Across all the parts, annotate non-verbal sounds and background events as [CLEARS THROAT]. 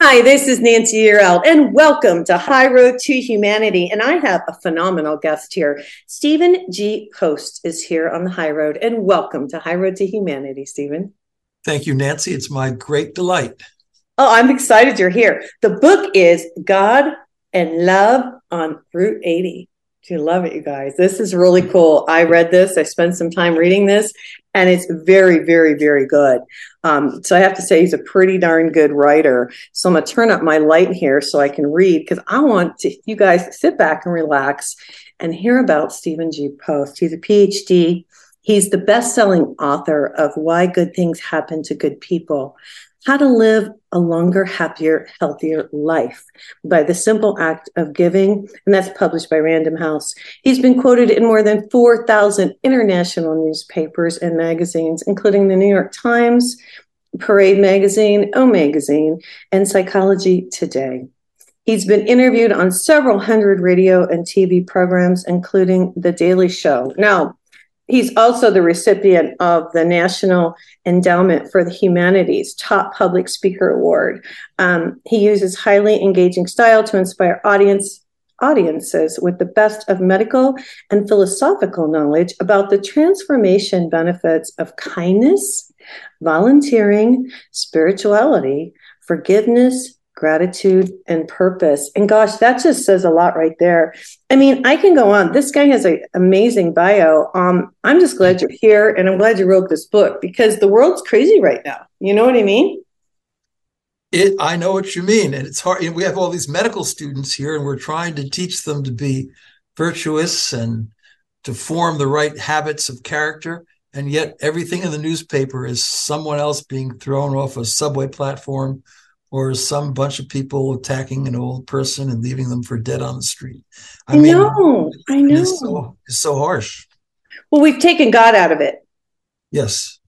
Hi, this is Nancy Yearout, and welcome to High Road to Humanity. And I have a phenomenal guest here. Stephen G. Post is here on the High Road, and welcome to High Road to Humanity, Stephen. Thank you, Nancy. It's my great delight. Oh, I'm excited you're here. The book is God and Love on Route 80. You love it, you guys? This is really cool. I read this. I spent some time reading this, and it's very, very, very good. Um, so I have to say, he's a pretty darn good writer. So I'm going to turn up my light here so I can read because I want to, you guys to sit back and relax and hear about Stephen G. Post. He's a PhD. He's the best selling author of Why Good Things Happen to Good People how to live a longer, happier, healthier life by the simple act of giving. And that's published by Random House. He's been quoted in more than 4,000 international newspapers and magazines, including the New York Times, Parade Magazine, O Magazine, and Psychology Today. He's been interviewed on several hundred radio and TV programs, including The Daily Show. Now, He's also the recipient of the National Endowment for the Humanities Top Public Speaker Award. Um, he uses highly engaging style to inspire audience audiences with the best of medical and philosophical knowledge about the transformation benefits of kindness, volunteering, spirituality, forgiveness, gratitude and purpose. And gosh, that just says a lot right there. I mean, I can go on. This guy has an amazing bio. Um, I'm just glad you're here and I'm glad you wrote this book because the world's crazy right now. You know what I mean? It, I know what you mean. And it's hard. We have all these medical students here and we're trying to teach them to be virtuous and to form the right habits of character. And yet everything in the newspaper is someone else being thrown off a subway platform or some bunch of people attacking an old person and leaving them for dead on the street. I, I mean, know, I know. It's so, it's so, harsh. Well, we've taken God out of it. Yes,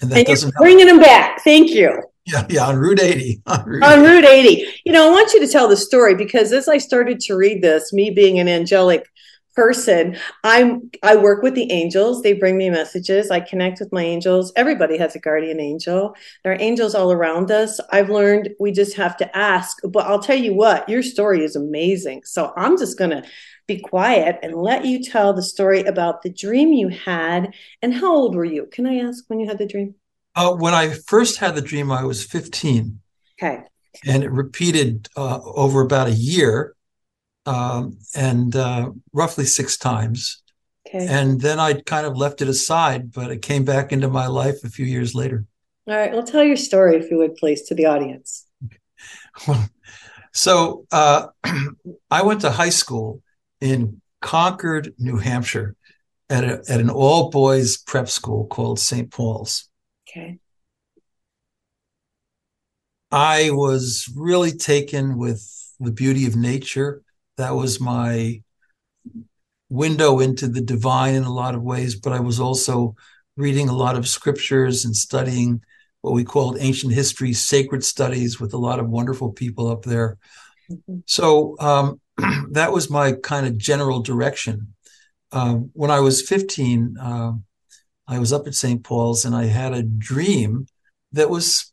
and that and doesn't you're bringing him back. Thank you. Yeah, yeah, on Route 80. [LAUGHS] On Route, on 80. Route 80. You know, I want you to tell the story because as I started to read this, me being an angelic person. I'm i work with the angels. They bring me messages. I connect with my angels. Everybody has a guardian angel. There are angels all around us. I've learned we just have to ask. But i'll tell you what your story is amazing. So i'm just going to be quiet and let you tell the story about the dream you had. And how old were you? Can i ask when you had the dream? Uh, when i first had the dream i was 15 okay. And it repeated uh, over about a year um, and uh, roughly six times. Okay. And then I kind of left it aside, but it came back into my life a few years later. All right. Well, tell your story, if you would, please, to the audience. [LAUGHS] so uh, [CLEARS THROAT] I went to high school in Concord, New Hampshire, at, a, at an all boys prep school called St. Paul's. Okay. I was really taken with the beauty of nature that was my window into the divine in a lot of ways, but I was also reading a lot of scriptures and studying what we called ancient history, sacred studies with a lot of wonderful people up there. Mm-hmm. So um, [CLEARS THROAT] that was my kind of general direction. Um, when I was 15, uh, I was up at St. Paul's and I had a dream that was,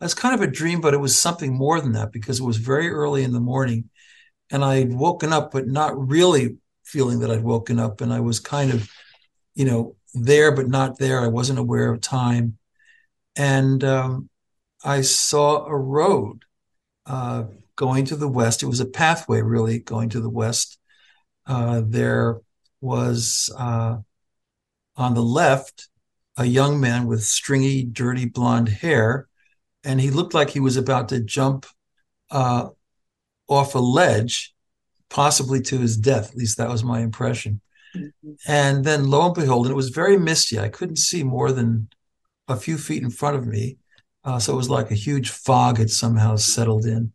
was kind of a dream, but it was something more than that because it was very early in the morning and I'd woken up, but not really feeling that I'd woken up. And I was kind of, you know, there, but not there. I wasn't aware of time. And um, I saw a road uh, going to the west. It was a pathway, really, going to the west. Uh, there was uh, on the left a young man with stringy, dirty blonde hair, and he looked like he was about to jump uh, off a ledge, possibly to his death. At least that was my impression. Mm-hmm. And then lo and behold, and it was very misty. I couldn't see more than a few feet in front of me. Uh, so it was like a huge fog had somehow settled in.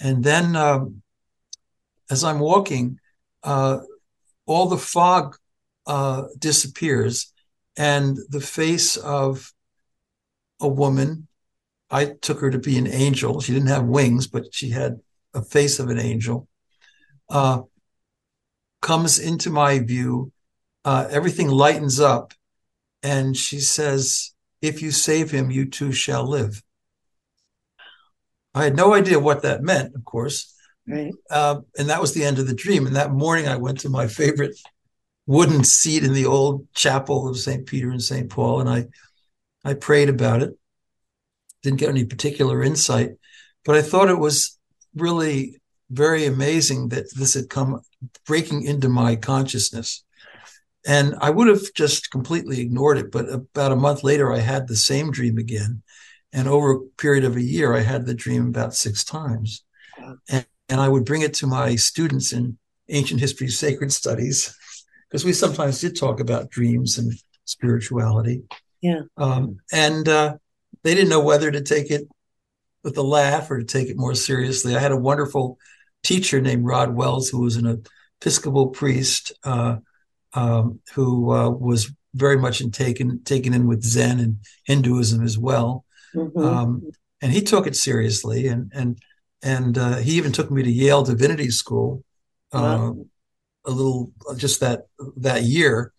And then um, as I'm walking, uh, all the fog uh, disappears, and the face of a woman. I took her to be an angel. She didn't have wings, but she had a face of an angel. Uh, comes into my view. Uh, everything lightens up, and she says, "If you save him, you too shall live." I had no idea what that meant, of course. Right. Uh, and that was the end of the dream. And that morning, I went to my favorite wooden seat in the old chapel of St. Peter and St. Paul, and I I prayed about it. Didn't get any particular insight, but I thought it was really very amazing that this had come breaking into my consciousness. And I would have just completely ignored it. But about a month later, I had the same dream again. And over a period of a year, I had the dream about six times. And, and I would bring it to my students in ancient history, sacred studies, because we sometimes did talk about dreams and spirituality. Yeah. Um, and uh, they didn't know whether to take it with a laugh or to take it more seriously. I had a wonderful teacher named Rod Wells, who was an Episcopal priest uh, um, who uh, was very much in taken taken in with Zen and Hinduism as well. Mm-hmm. Um, and he took it seriously, and and and uh, he even took me to Yale Divinity School. Wow. Uh, a little just that that year,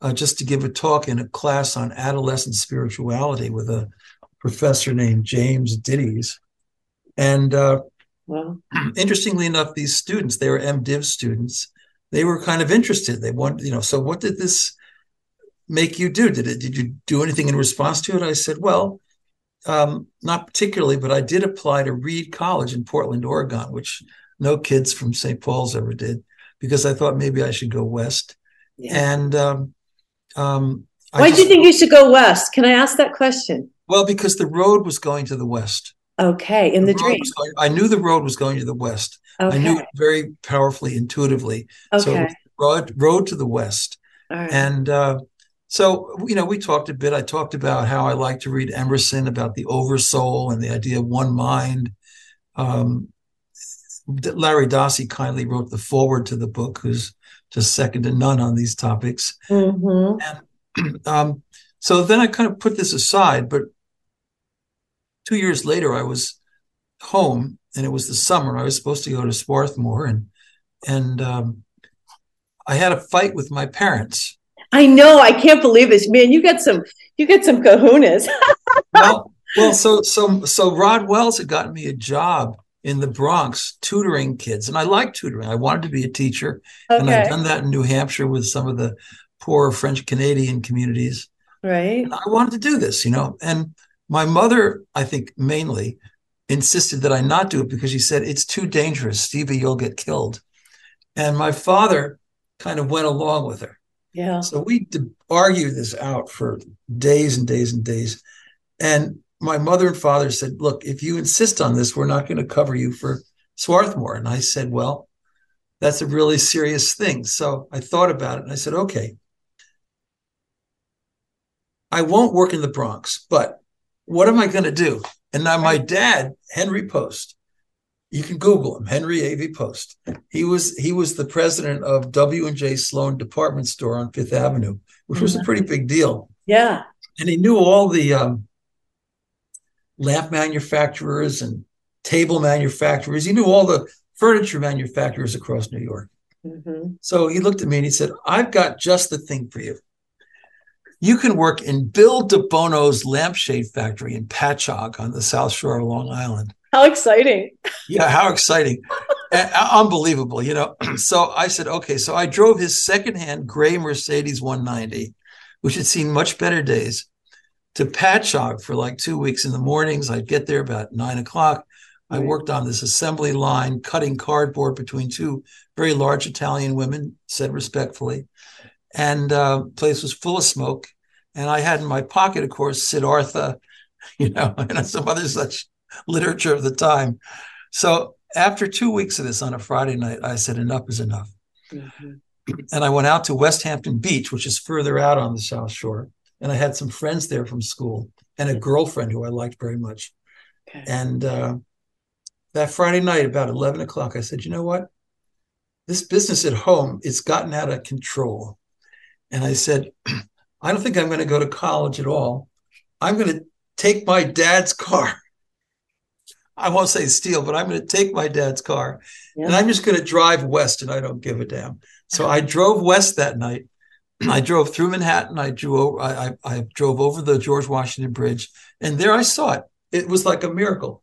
uh, just to give a talk in a class on adolescent spirituality with a professor named James Dittes. And uh, well, interestingly enough, these students, they were MDiv students, they were kind of interested. They wanted, you know, so what did this make you do? Did it, did you do anything in response to it? I said, well, um, not particularly, but I did apply to Reed College in Portland, Oregon, which no kids from St. Paul's ever did, because I thought maybe I should go west. Yeah. And um, um, why do you think you should go west? Can I ask that question? Well, because the road was going to the west. Okay, in the, the dream. Going, I knew the road was going to the west. Okay. I knew it very powerfully, intuitively. Okay. So road, road to the west. And uh, so, you know, we talked a bit. I talked about how I like to read Emerson about the oversoul and the idea of one mind. Um, Larry Dossey kindly wrote the foreword to the book, who's just second to none on these topics. Mm-hmm. And, [CLEARS THROAT] um, so then I kind of put this aside, but two years later, I was home and it was the summer. I was supposed to go to Swarthmore and and um, I had a fight with my parents. I know. I can't believe this, man. You got some. You got some kahunas. [LAUGHS] well, well, so so so Rod Wells had gotten me a job in the Bronx tutoring kids, and I like tutoring. I wanted to be a teacher, okay. and I've done that in New Hampshire with some of the poor French Canadian communities. Right. And I wanted to do this, you know, and my mother, I think, mainly insisted that I not do it because she said it's too dangerous, Stevie. You'll get killed. And my father kind of went along with her. Yeah. So we argued this out for days and days and days. And my mother and father said, Look, if you insist on this, we're not going to cover you for Swarthmore. And I said, Well, that's a really serious thing. So I thought about it and I said, Okay, I won't work in the Bronx, but what am I going to do? And now my dad, Henry Post, you can Google him, Henry A.V. Post. He was he was the president of W and J Sloane Department Store on Fifth Avenue, which was a mm-hmm. pretty big deal. Yeah, and he knew all the um, lamp manufacturers and table manufacturers. He knew all the furniture manufacturers across New York. Mm-hmm. So he looked at me and he said, "I've got just the thing for you." You can work in Bill DeBono's lampshade factory in Patchogue on the South Shore of Long Island. How exciting. [LAUGHS] Yeah, how exciting. unbelievable, you know. [CLEARS THROAT] So I said, okay. So I drove his secondhand gray Mercedes 190, which had seen much better days, to Patchogue for like two weeks in the mornings. I'd get there about nine o'clock. I worked on this assembly line, cutting cardboard between two very large Italian women, said respectfully. And uh, place was full of smoke. And I had in my pocket, of course, Siddhartha, [LAUGHS] you know, and some other such literature of the time. So after two weeks of this on a Friday night, I said, enough is enough. Mm-hmm. And I went out to Westhampton Beach, which is further out on the South Shore. And I had some friends there from school. and a girlfriend who I liked very much. Okay. And uh, that Friday night, about 11 o'clock, I said, you know what? This business at home, it's gotten out of control. And I said, I don't think I'm going to go to college at all. I'm going to take my dad's car. I won't say steal, but I'm going to take my dad's car yeah. and I'm just going to drive west and I don't give a damn. So I drove west that night. I drove through Manhattan. I drove, I, I, I drove over the George Washington Bridge and there I saw it. It was like a miracle.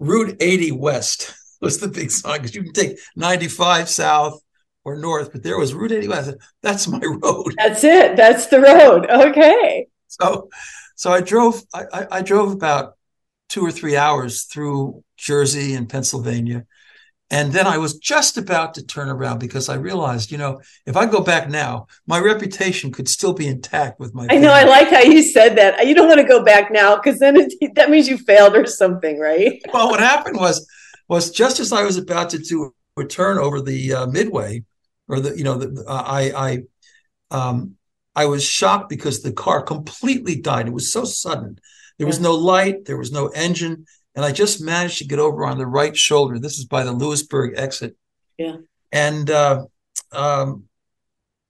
Route 80 West [LAUGHS] was the big sign because you can take 95 south or north, but there was Route 80 West. That's my [LAUGHS] road. That's it. That's the road. Okay. So, so I drove. I, I, I drove about two or three hours through Jersey and Pennsylvania, and then I was just about to turn around because I realized, you know, if I go back now, my reputation could still be intact with my. I know. I like how you said that. You don't want to go back now because then it, that means you failed or something, right? well, what happened was, was just as I was about to do a turn over the uh, midway, or the, you know, the, uh, I, I, um, I was shocked because the car completely died. It was so sudden. There was no light. There was no engine and I just managed to get over on the right shoulder. This is by the Lewisburg exit. Yeah. And uh, um,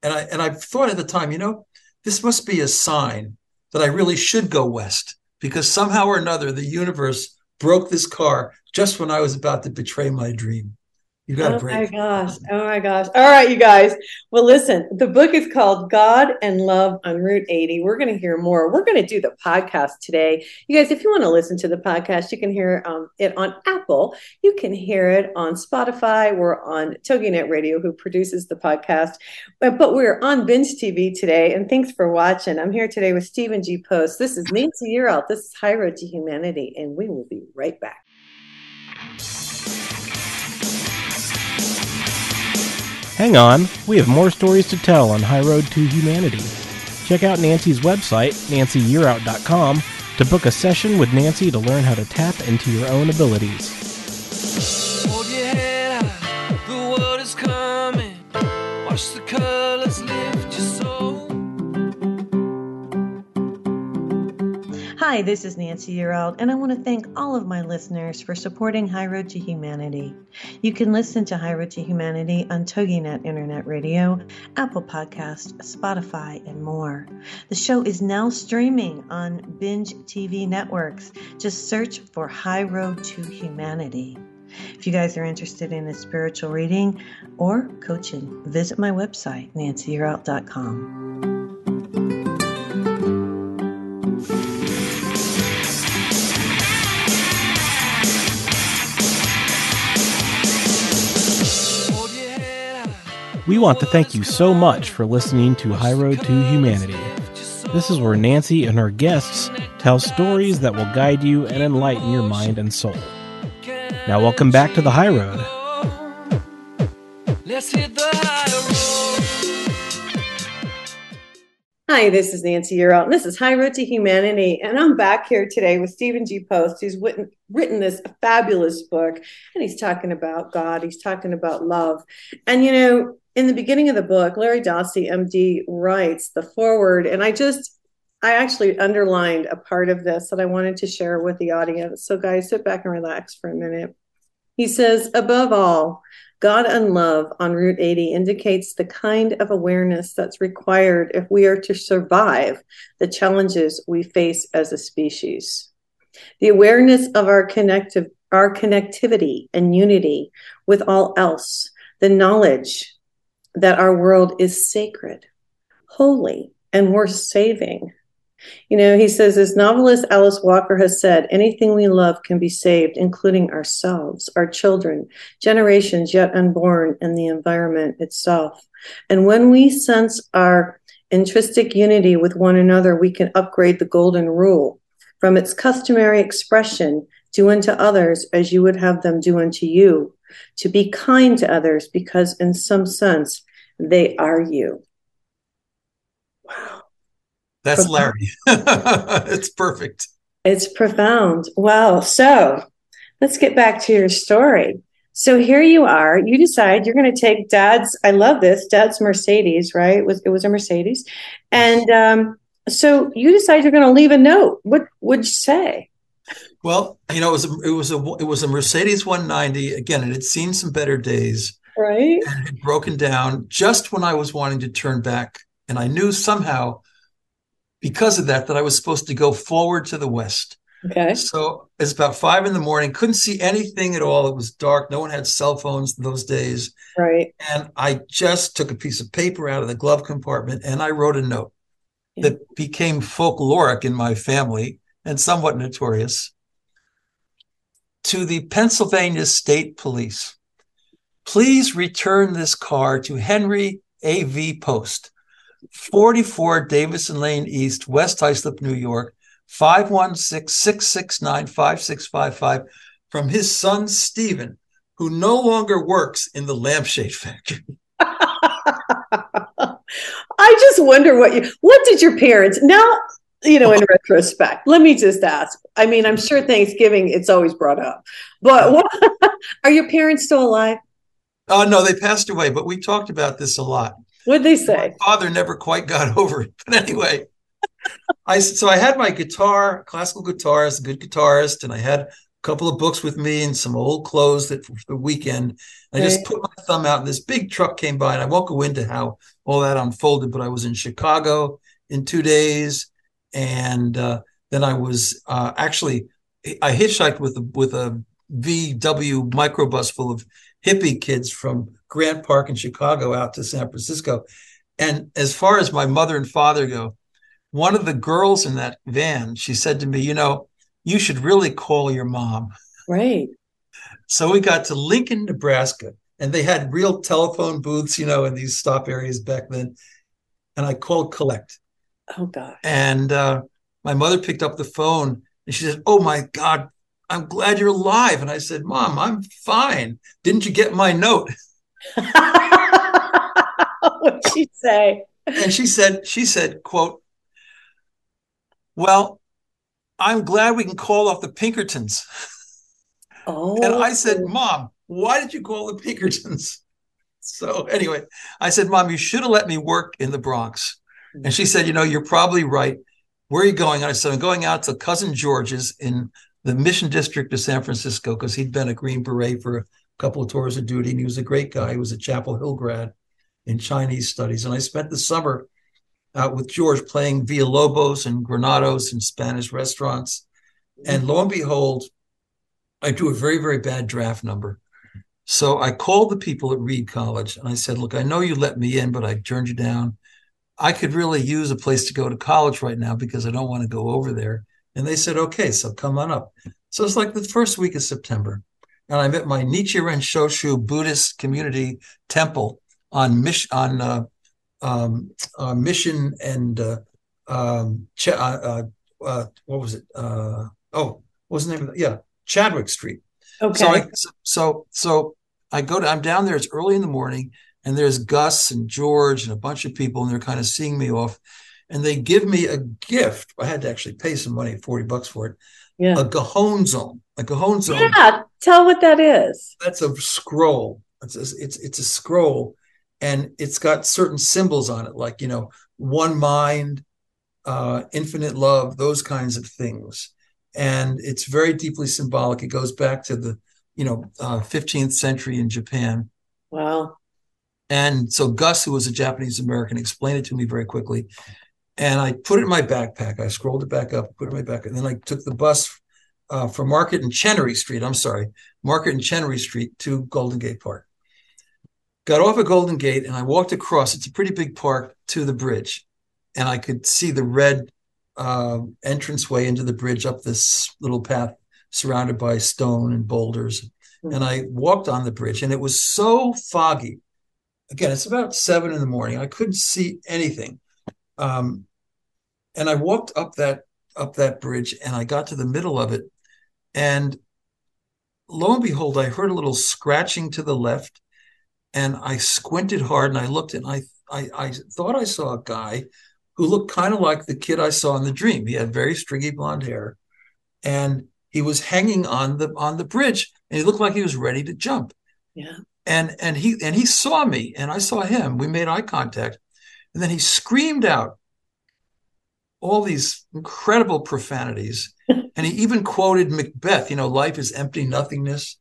and I and I thought at the time, you know, this must be a sign that I really should go west because somehow or another the universe broke this car just when I was about to betray my dream. You got oh a break. Oh my gosh. Oh my gosh. All right, you guys. Well, listen, the book is called God and Love on Route 80. We're going to hear more. We're going to do the podcast today. You guys, if you want to listen to the podcast, you can hear um, it on Apple. You can hear it on Spotify. We're on TogiNet Radio, who produces the podcast. But, we're on Binge TV today. And thanks for watching. I'm here today with Stephen G. Post. This is Nancy Yearout. This is High Road to Humanity. And we will be right back. Hang on, we have more stories to tell on High Road to Humanity. Check out Nancy's website, nancyyearout.com, to book a session with Nancy to learn how to tap into your own abilities. Hi, this is Nancy Yearout, and I want to thank all of my listeners for supporting High Road to Humanity. You can listen to High Road to Humanity on TogiNet Internet Radio, Apple Podcast, Spotify, and more. The show is now streaming on Binge TV networks. Just search for High Road to Humanity. If you guys are interested in a spiritual reading or coaching, visit my website, nancyyearout.com. We want to thank you so much for listening to High Road to Humanity. This is where Nancy and her guests tell stories that will guide you and enlighten your mind and soul. Now, welcome back to the High Road. Hi, this is Nancy Yearout, and this is High Road to Humanity. And I'm back here today with Stephen G. Post, who's written, written this fabulous book, and he's talking about God, he's talking about love. And, you know, in the beginning of the book, Larry Dossey, MD, writes the foreword, and I just I actually underlined a part of this that I wanted to share with the audience. So, guys, sit back and relax for a minute. He says, above all, God and love on Route 80 indicates the kind of awareness that's required if we are to survive the challenges we face as a species. The awareness of our connective our connectivity and unity with all else, the knowledge that our world is sacred, holy, and worth saving. You know, he says, as novelist Alice Walker has said, anything we love can be saved, including ourselves, our children, generations yet unborn, and the environment itself. And when we sense our intrinsic unity with one another, we can upgrade the golden rule from its customary expression do unto others as you would have them do unto you to be kind to others because, in some sense, they are you. Wow. That's profound. Larry. [LAUGHS] it's perfect. It's profound. Wow. So let's get back to your story. So here you are. You decide you're going to take dad's, I love this, dad's Mercedes, right? It was, it was a Mercedes. And um, so you decide you're going to leave a note. What would you say? Well, you know, it was a, it was a it was a Mercedes 190. Again, it had seen some better days, right? And it had broken down just when I was wanting to turn back, and I knew somehow because of that that I was supposed to go forward to the west. Okay. So it's about five in the morning. Couldn't see anything at all. It was dark. No one had cell phones those days. Right. And I just took a piece of paper out of the glove compartment and I wrote a note yeah. that became folkloric in my family and somewhat notorious to the Pennsylvania State Police. Please return this car to Henry A.V. Post, 44 Davison Lane East, West Islip, New York, 516 669 5655 from his son, Stephen, who no longer works in the lampshade factory. [LAUGHS] I just wonder what you, what did your parents, now, you know, in retrospect, let me just ask. I mean, I'm sure Thanksgiving, it's always brought up, but what, [LAUGHS] are your parents still alive? Oh, uh, no, they passed away, but we talked about this a lot. What'd they say? My father never quite got [LAUGHS] over it. But anyway, I so I had my guitar, classical guitarist, a good guitarist, and I had a couple of books with me and some old clothes that for the weekend. I just put my thumb out, and this big truck came by, and I won't go into how all that unfolded, but I was in Chicago in two days, and uh, then I was uh, actually I hitchhiked with a with a VW microbus full of hippie kids from Grant Park in Chicago out to San Francisco. And as far as my mother and father go, one of the girls in that van, she said to me, you know, you should really call your mom. Right. So we got to Lincoln, Nebraska, and they had real telephone booths, you know, in these stop areas back then. And I called collect. Oh God. And uh, my mother picked up the phone and she said, Oh my God, I'm glad you're alive. And I said, Mom, I'm fine. Didn't you get my note? [LAUGHS] What'd she say? And she said, she said, quote, well, I'm glad we can call off the Pinkertons. Oh. And I said, Mom, why did you call the Pinkertons? [LAUGHS] So anyway, I said, Mom, you should have let me work in the Bronx. And she said, You know, you're probably right. Where are you going? And I said, I'm going out to cousin George's in the Mission District of San Francisco because he'd been a Green Beret for a couple of tours of duty. And he was a great guy. He was a Chapel Hill grad in Chinese studies. And I spent the summer out with George playing Villalobos and Granados and Spanish restaurants. And lo and behold, I drew a very, very bad draft number. So I called the people at Reed College and I said, Look, I know you let me in, but I turned you down. I could really use a place to go to college right now because I don't want to go over there. And they said, Okay, so come on up. So it's like the first week of September. And I'm at my Nichiren Shoshu Buddhist community temple on Mich- on uh, um, uh, Mission and uh, um, Ch- uh, uh, uh, what was it? oh, what was the name of it? Yeah, Chadwick Street. Okay. So, I, so so I go to I'm down there. It's early in the morning, and there's Gus and George and a bunch of people, and they're kind of seeing me off, and they give me a gift. I had to actually pay some money, forty bucks for it. Yeah. A Gohonzon. A Gohonzon. Yeah. Tell what that is. That's a scroll. It's a, it's it's a scroll and it's got certain symbols on it like you know one mind uh, infinite love those kinds of things and it's very deeply symbolic it goes back to the you know uh, 15th century in japan wow and so gus who was a japanese american explained it to me very quickly and i put it in my backpack i scrolled it back up put it in my backpack. and then i took the bus uh, from market and chenery street i'm sorry market and chenery street to golden gate park got off at Golden Gate and I walked across. It's a pretty big park to the bridge, and I could see the red uh, entranceway into the bridge up this little path surrounded by stone and boulders. And I walked on the bridge, and it was so foggy. Again, it's about seven in the morning. I couldn't see anything. Um, and I walked up that up that bridge, and I got to the middle of it, and lo and behold, I heard a little scratching to the left and I squinted hard and I looked and I, I, I thought I saw a guy who looked kind of like the kid I saw in the dream. He had very stringy blonde hair and he was hanging on the on the bridge and he looked like he was ready to jump. Yeah. And and he and he saw me and I saw him. We made eye contact. And then he screamed out, all these incredible profanities. [LAUGHS] and he even quoted Macbeth, you know, life is empty nothingness.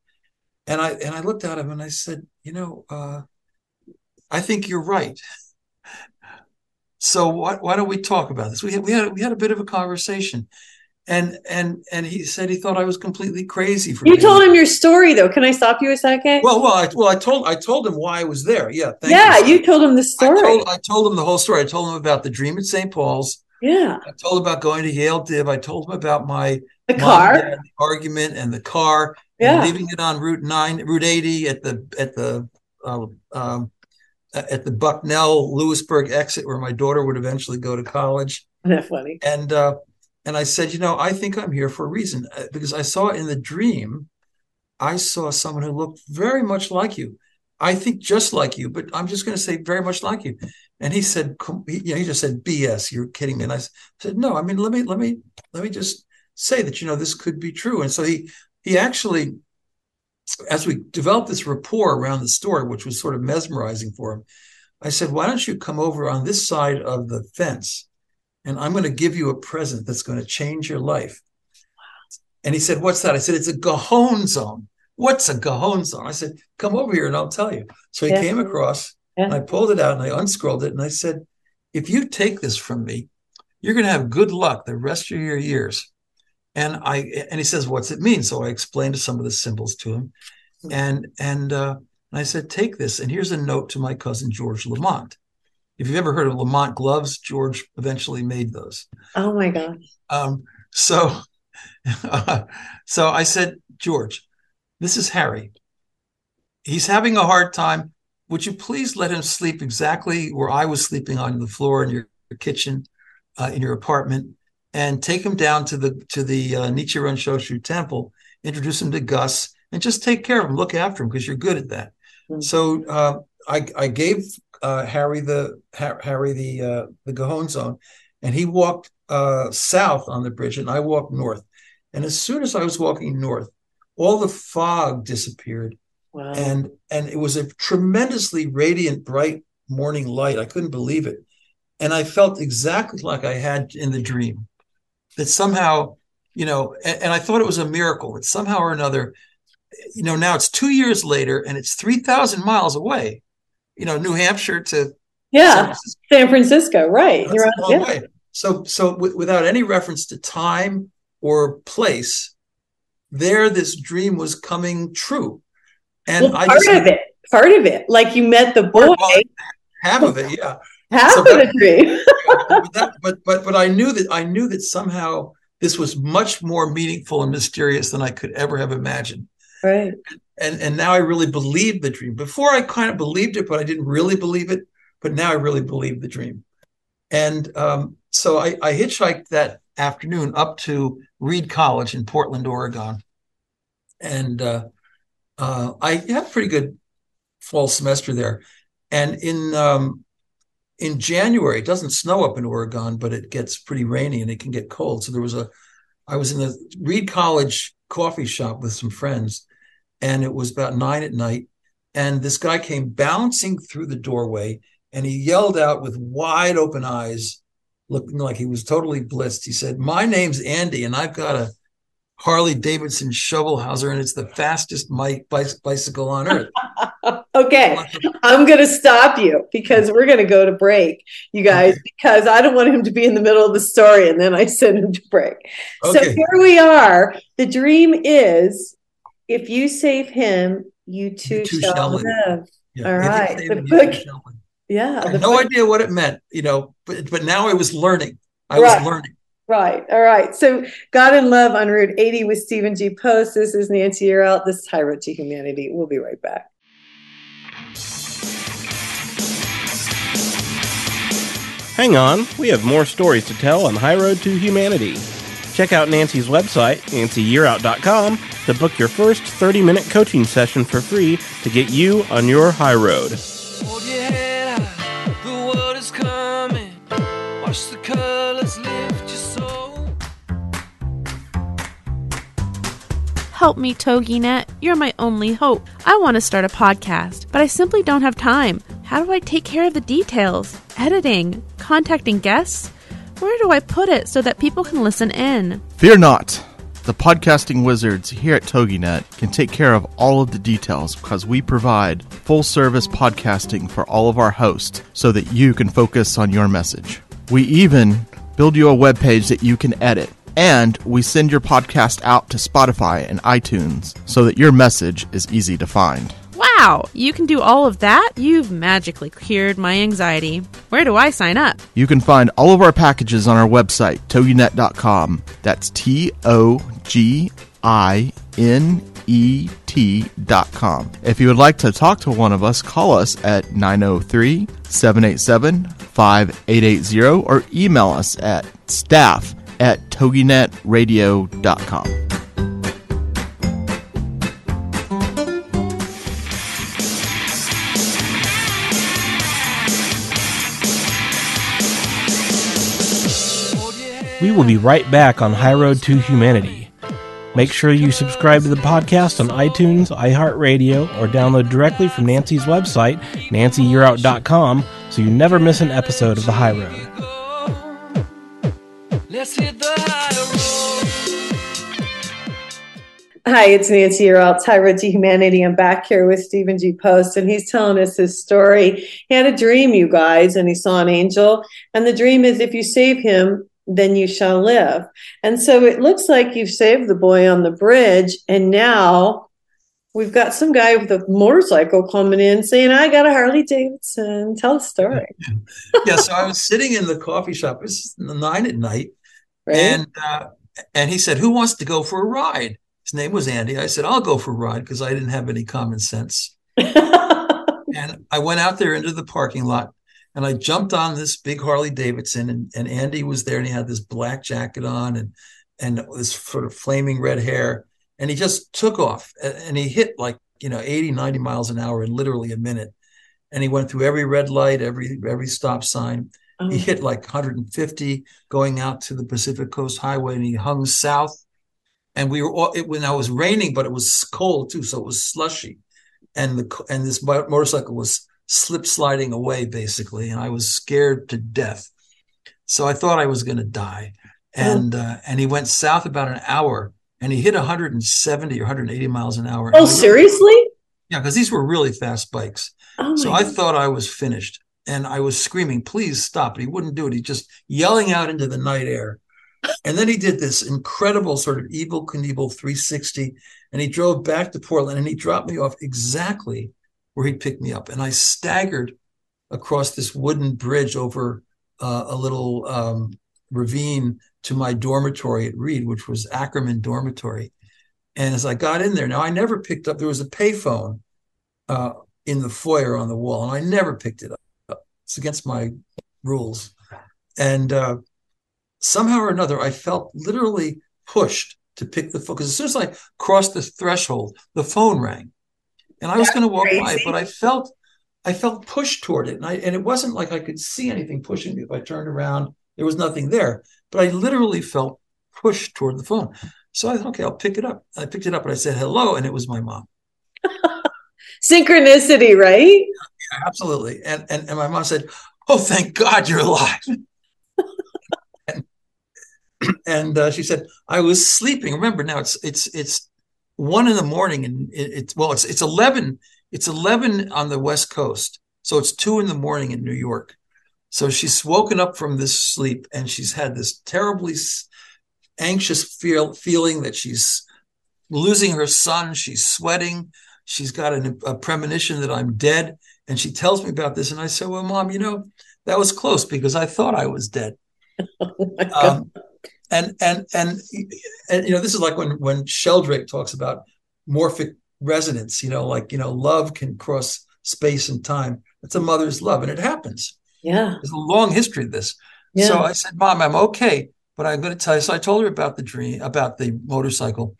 And I and I looked at him and I said, you know, uh, I think you're right. [LAUGHS] So why, why don't we talk about this? We had, we had we had a bit of a conversation, and and and he said he thought I was completely crazy for. You told him your story though. Can I stop you a second? Well, well, I, well, I told I told him why I was there. Yeah, yeah, you. you. told him the story. I told, I told him the whole story. I told him about the dream at St. Paul's. Yeah. I told him about going to Yale Div. I told him about my the car the argument and the car. Yeah. leaving it on Route nine, Route eighty at the at the uh, um, at the Bucknell Lewisburg exit where my daughter would eventually go to college. That's funny. And uh, and I said, you know, I think I'm here for a reason uh, because I saw in the dream, I saw someone who looked very much like you. I think just like you, but I'm just going to say very much like you. And he said, you know, he just said, "BS, you're kidding me." And I said, "No, I mean, let me, let me, let me just say that you know this could be true." And so he he actually as we developed this rapport around the story, which was sort of mesmerizing for him, I said, Why don't you come over on this side of the fence? And I'm going to give you a present that's going to change your life. And he said, What's that? I said, It's a Gohonzon. What's a Gohonzon? I said, Come over here and I'll tell you. So he yeah. came across yeah. and I pulled it out and I unscrolled it and I said, If you take this from me, you're going to have good luck the rest of your years. And I and he says, "What's it mean?" So I explained some of the symbols to him, and and uh, I said, "Take this." And here's a note to my cousin George Lamont. If you've ever heard of Lamont gloves, George eventually made those. Oh my gosh! Um, so, uh, [LAUGHS] so I said, George, this is Harry. He's having a hard time. Would you please let him sleep exactly where I was sleeping on the floor in your kitchen, uh, in your apartment? and take him down to the to the uh, Nichiren Shoshu temple, introduce him to Gus, and just take care of him, look after him because you're good at that. Mm-hmm. So uh, I I gave uh, Harry the Harry the uh, the Gohonzon, and he walked uh, south on the bridge, and I walked north. And as soon as I was walking north, all the fog disappeared, wow. and and it was a tremendously radiant, bright morning light. I couldn't believe it, and I felt exactly like I had in the dream that somehow, you know, and, and I thought it was a miracle that somehow or another, you know, now it's two years later and it's 3,000 miles away, you know, New Hampshire to yeah, San Francisco, San Francisco right? That's You're long yeah. way. So, so w- without any reference to time or place, there this dream was coming true, and well, I part just, of it, part of it, like you met the boy, well, half of it, yeah. [LAUGHS] Half so of that, the dream. [LAUGHS] but, that, but but but I knew that I knew that somehow this was much more meaningful and mysterious than I could ever have imagined. Right. And and now I really believe the dream. Before I kind of believed it, but I didn't really believe it. But now I really believe the dream. And um, so I, I hitchhiked that afternoon up to Reed College in Portland, Oregon, and uh, uh, I had a pretty good fall semester there. And in um, in January, it doesn't snow up in Oregon, but it gets pretty rainy and it can get cold. So there was a, I was in the Reed College coffee shop with some friends, and it was about nine at night. And this guy came bouncing through the doorway and he yelled out with wide open eyes, looking like he was totally blissed. He said, My name's Andy, and I've got a Harley Davidson Shovelhauser, and it's the fastest bike bicycle on earth. [LAUGHS] okay, I'm going to stop you because we're going to go to break, you guys, okay. because I don't want him to be in the middle of the story and then I [LAUGHS] send him to break. Okay. So here we are. The dream is if you save him, you too, you too shall, shall, live. live. Yeah. All right. The book, yeah. I had no book. idea what it meant, you know, but, but now I was learning. I right. was learning. Right. All right. So, God and Love on Route 80 with Stephen G. Post. This is Nancy Yearout. This is High Road to Humanity. We'll be right back. Hang on, we have more stories to tell on High Road to Humanity. Check out Nancy's website, nancyyearout.com, to book your first 30 minute coaching session for free to get you on your high road. Help me, TogiNet. You're my only hope. I want to start a podcast, but I simply don't have time. How do I take care of the details? Editing? Contacting guests? Where do I put it so that people can listen in? Fear not. The podcasting wizards here at TogiNet can take care of all of the details because we provide full service podcasting for all of our hosts so that you can focus on your message. We even build you a web page that you can edit. And we send your podcast out to Spotify and iTunes so that your message is easy to find. Wow, you can do all of that? You've magically cured my anxiety. Where do I sign up? You can find all of our packages on our website, toginet.com. That's T O G I N E T.com. If you would like to talk to one of us, call us at 903 787 5880 or email us at staff at toginetradio.com. We will be right back on High Road to Humanity. Make sure you subscribe to the podcast on iTunes, iHeartRadio, or download directly from Nancy's website, nancyyearout.com, so you never miss an episode of The High Road. Let's hit the high road. Hi, it's Nancy Yearout, High Road to Humanity. I'm back here with Stephen G. Post, and he's telling us his story. He had a dream, you guys, and he saw an angel. And the dream is if you save him, then you shall live. And so it looks like you've saved the boy on the bridge, and now we've got some guy with a motorcycle coming in saying, I got a Harley Davidson. Tell the story. [LAUGHS] yeah, so I was sitting in the coffee shop. It was nine at night, Right? and uh, and he said, "Who wants to go for a ride?" His name was Andy. I said, "I'll go for a ride" because I didn't have any common sense. [LAUGHS] And I went out there into the parking lot, and I jumped on this big Harley Davidson, and, and Andy was there, and he had this black jacket on, and and this sort of flaming red hair, and he just took off, and, he hit like you know 80, 90 miles an hour in literally a minute, and he went through every red light, every every stop sign. Oh, he hit like 150 going out to the Pacific Coast Highway, and he hung south. And we were all, it when it was raining, but it was cold too, so it was slushy, and the and this motorcycle was slip sliding away basically, and I was scared to death. So I thought I was going to die, and uh, and he went south about an hour, and he hit 170 or 180 miles an hour. oh, And seriously? Yeah, because these were really fast bikes. Oh, So I God. thought I was finished and I was screaming, please stop. But he wouldn't do it. He just yelling out into the night air. And then he did this incredible sort of Evel Knievel 360 and he drove back to Portland and he dropped me off exactly where he picked me up. And I staggered across this wooden bridge over uh, a little um, ravine to my dormitory at Reed, which was Ackerman Dormitory. And as I got in there, now I never picked up, there was a payphone uh, in the foyer on the wall, and I never picked it up. It's against my rules. And uh, somehow or another, I felt literally pushed to pick the phone because as soon as I crossed the threshold, the phone rang, and I was going to walk by, crazy. but I felt I felt pushed toward it, and I and it wasn't like I could see anything pushing me. If I turned around, there was nothing there, but I literally felt pushed toward the phone. So I thought, okay, I'll pick it up. I picked it up and I said hello, and it was my mom. [LAUGHS] Synchronicity, right? Absolutely. And, and and my mom said, "Oh, thank God you're alive." [LAUGHS] and [CLEARS THROAT] and uh, she said, "I was sleeping. Remember now it's it's it's one in the morning, and it, it's well, it's it's eleven. It's eleven on the West Coast, so it's two in the morning in New York. So she's woken up from this sleep, and she's had this terribly anxious feel feeling that she's losing her son. She's sweating. She's got an, a premonition that I'm dead. And she tells me about this. And I said, Well, mom, you know, that was close because I thought I was dead. [LAUGHS] Oh. Um, and, and, and, and, you know, this is like when, when Sheldrake talks about morphic resonance, you know, like, you know, love can cross space and time. It's a mother's love. And it happens. yeah. There's a long history of this. Yeah. So I said, Mom, I'm okay, but I'm going to tell you. So I told her about the dream, about the motorcycle,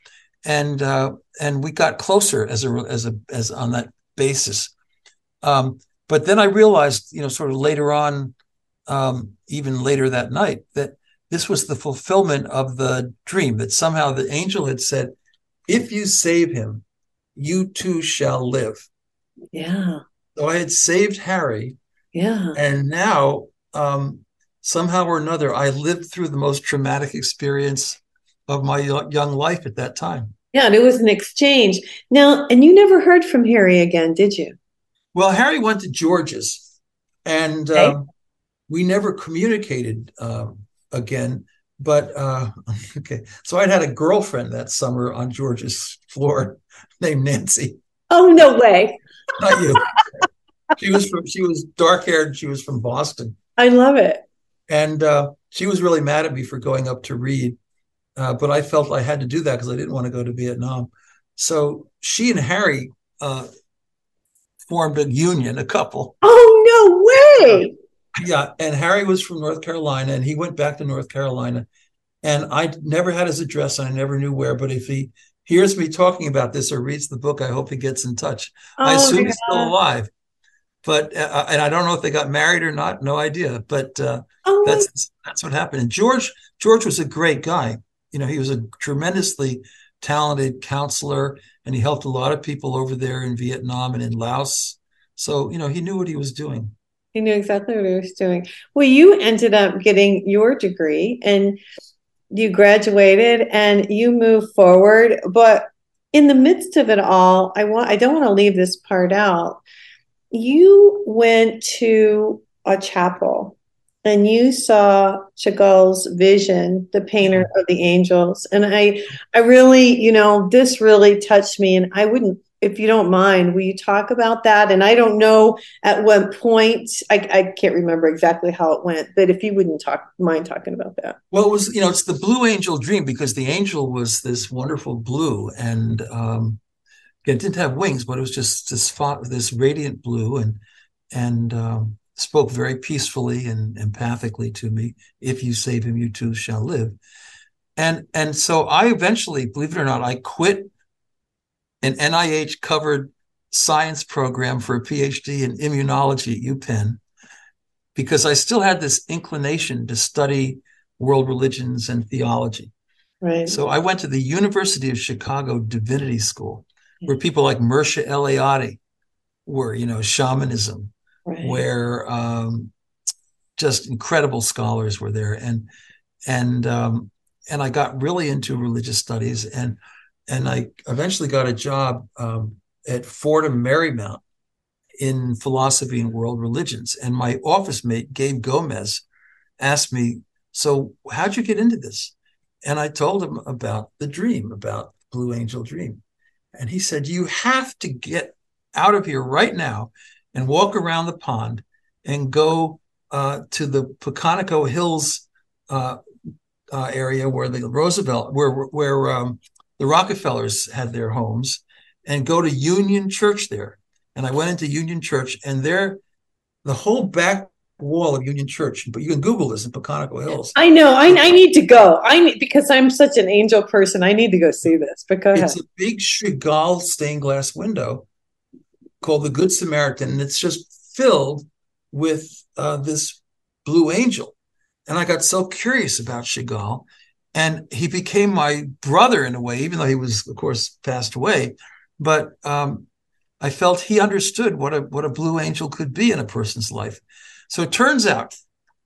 and uh, and we got closer as a as a as on that basis. Um, but then I realized, you know, sort of later on, um, even later that night, that this was the fulfillment of the dream. That somehow the angel had said, "If you save him, you too shall live." yeah. So I had saved Harry, Yeah. and now um, somehow or another, I lived through the most traumatic experience of my young life at that time. Yeah, and it was an exchange. Now, and you never heard from Harry again, did you? Well, Harry went to George's, and Okay. um, we never communicated um, again. But uh, [LAUGHS] okay, so I'd had a girlfriend that summer on George's floor [LAUGHS] named Nancy. Oh, no way. [LAUGHS] Not you. she was from. She was dark haired. She was from Boston, I love it. and uh, she was really mad at me for going up to Reed. Uh, but I felt I had to do that because I didn't want to go to Vietnam. So she and Harry uh, formed a union, a couple. Oh, no way. Yeah, and Harry was from North Carolina, and he went back to North Carolina. And I never had his address, and I never knew where. But if he hears me talking about this or reads the book, I hope he gets in touch. I Oh, assume he's still alive, but uh, and I don't know if they got married or not. No idea. But uh, Oh, that's that's what happened. And George George was a great guy. You know, he was a tremendously talented counselor, and he helped a lot of people over there in Vietnam and in Laos. So you know, he knew what he was doing. He knew exactly what he was doing. Well, you ended up getting your degree and you graduated and you moved forward. But in the midst of it all, I want I don't want to leave this part out. You went to a chapel and you saw Chagall's vision, the painter of the angels. And I I really, you know, this really touched me. And I wouldn't, if you don't mind, will you talk about that? And I don't know at what point, I, I can't remember exactly how it went, but if you wouldn't talk, mind talking about that. Well, it was you know it's the blue angel dream because the angel was this wonderful blue and um, it didn't have wings, but it was just this this radiant blue and and um, spoke very peacefully and empathically to me. If you save him, you too shall live. And and so I eventually, believe it or not, I quit an NIH covered science program for a PhD in immunology at UPenn because I still had this inclination to study world religions and theology. Right. So I went to the University of Chicago Divinity School, where people like Mircea Eliade were, you know, shamanism, right. where um, just incredible scholars were there, and and um, and I got really into religious studies, and and I eventually got a job um, at Fordham Marymount in philosophy and world religions, and my office mate Gabe Gomez asked me, "So how'd you get into this?" And I told him about the dream, about Blue Angel Dream. And he said, You have to get out of here right now and walk around the pond and go uh, to the Pocantico Hills uh, uh, area where the Roosevelt, where, where um, the Rockefellers had their homes, and go to Union Church there. And I went into Union Church, and there, the whole back wall of Union Church, but you can Google this in Pocantico Hills. I know. I, I need to go. I need because I'm such an angel person. I need to go see this. But go ahead. It's a big Chagall stained glass window called the Good Samaritan, and it's just filled with uh, this blue angel. And I got so curious about Chagall, and he became my brother in a way, even though he was, of course, passed away. But um, I felt he understood what a what a blue angel could be in a person's life. So it turns out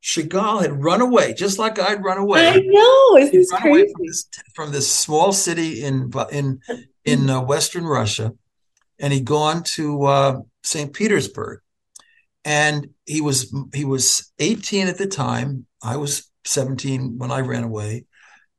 Chagall had run away, just like I'd run away I know. Isn't this crazy? from this, from this small city in in in uh, Western Russia, and he'd gone to uh, St. Petersburg, and he was he was 18 at the time. I was 17 when I ran away,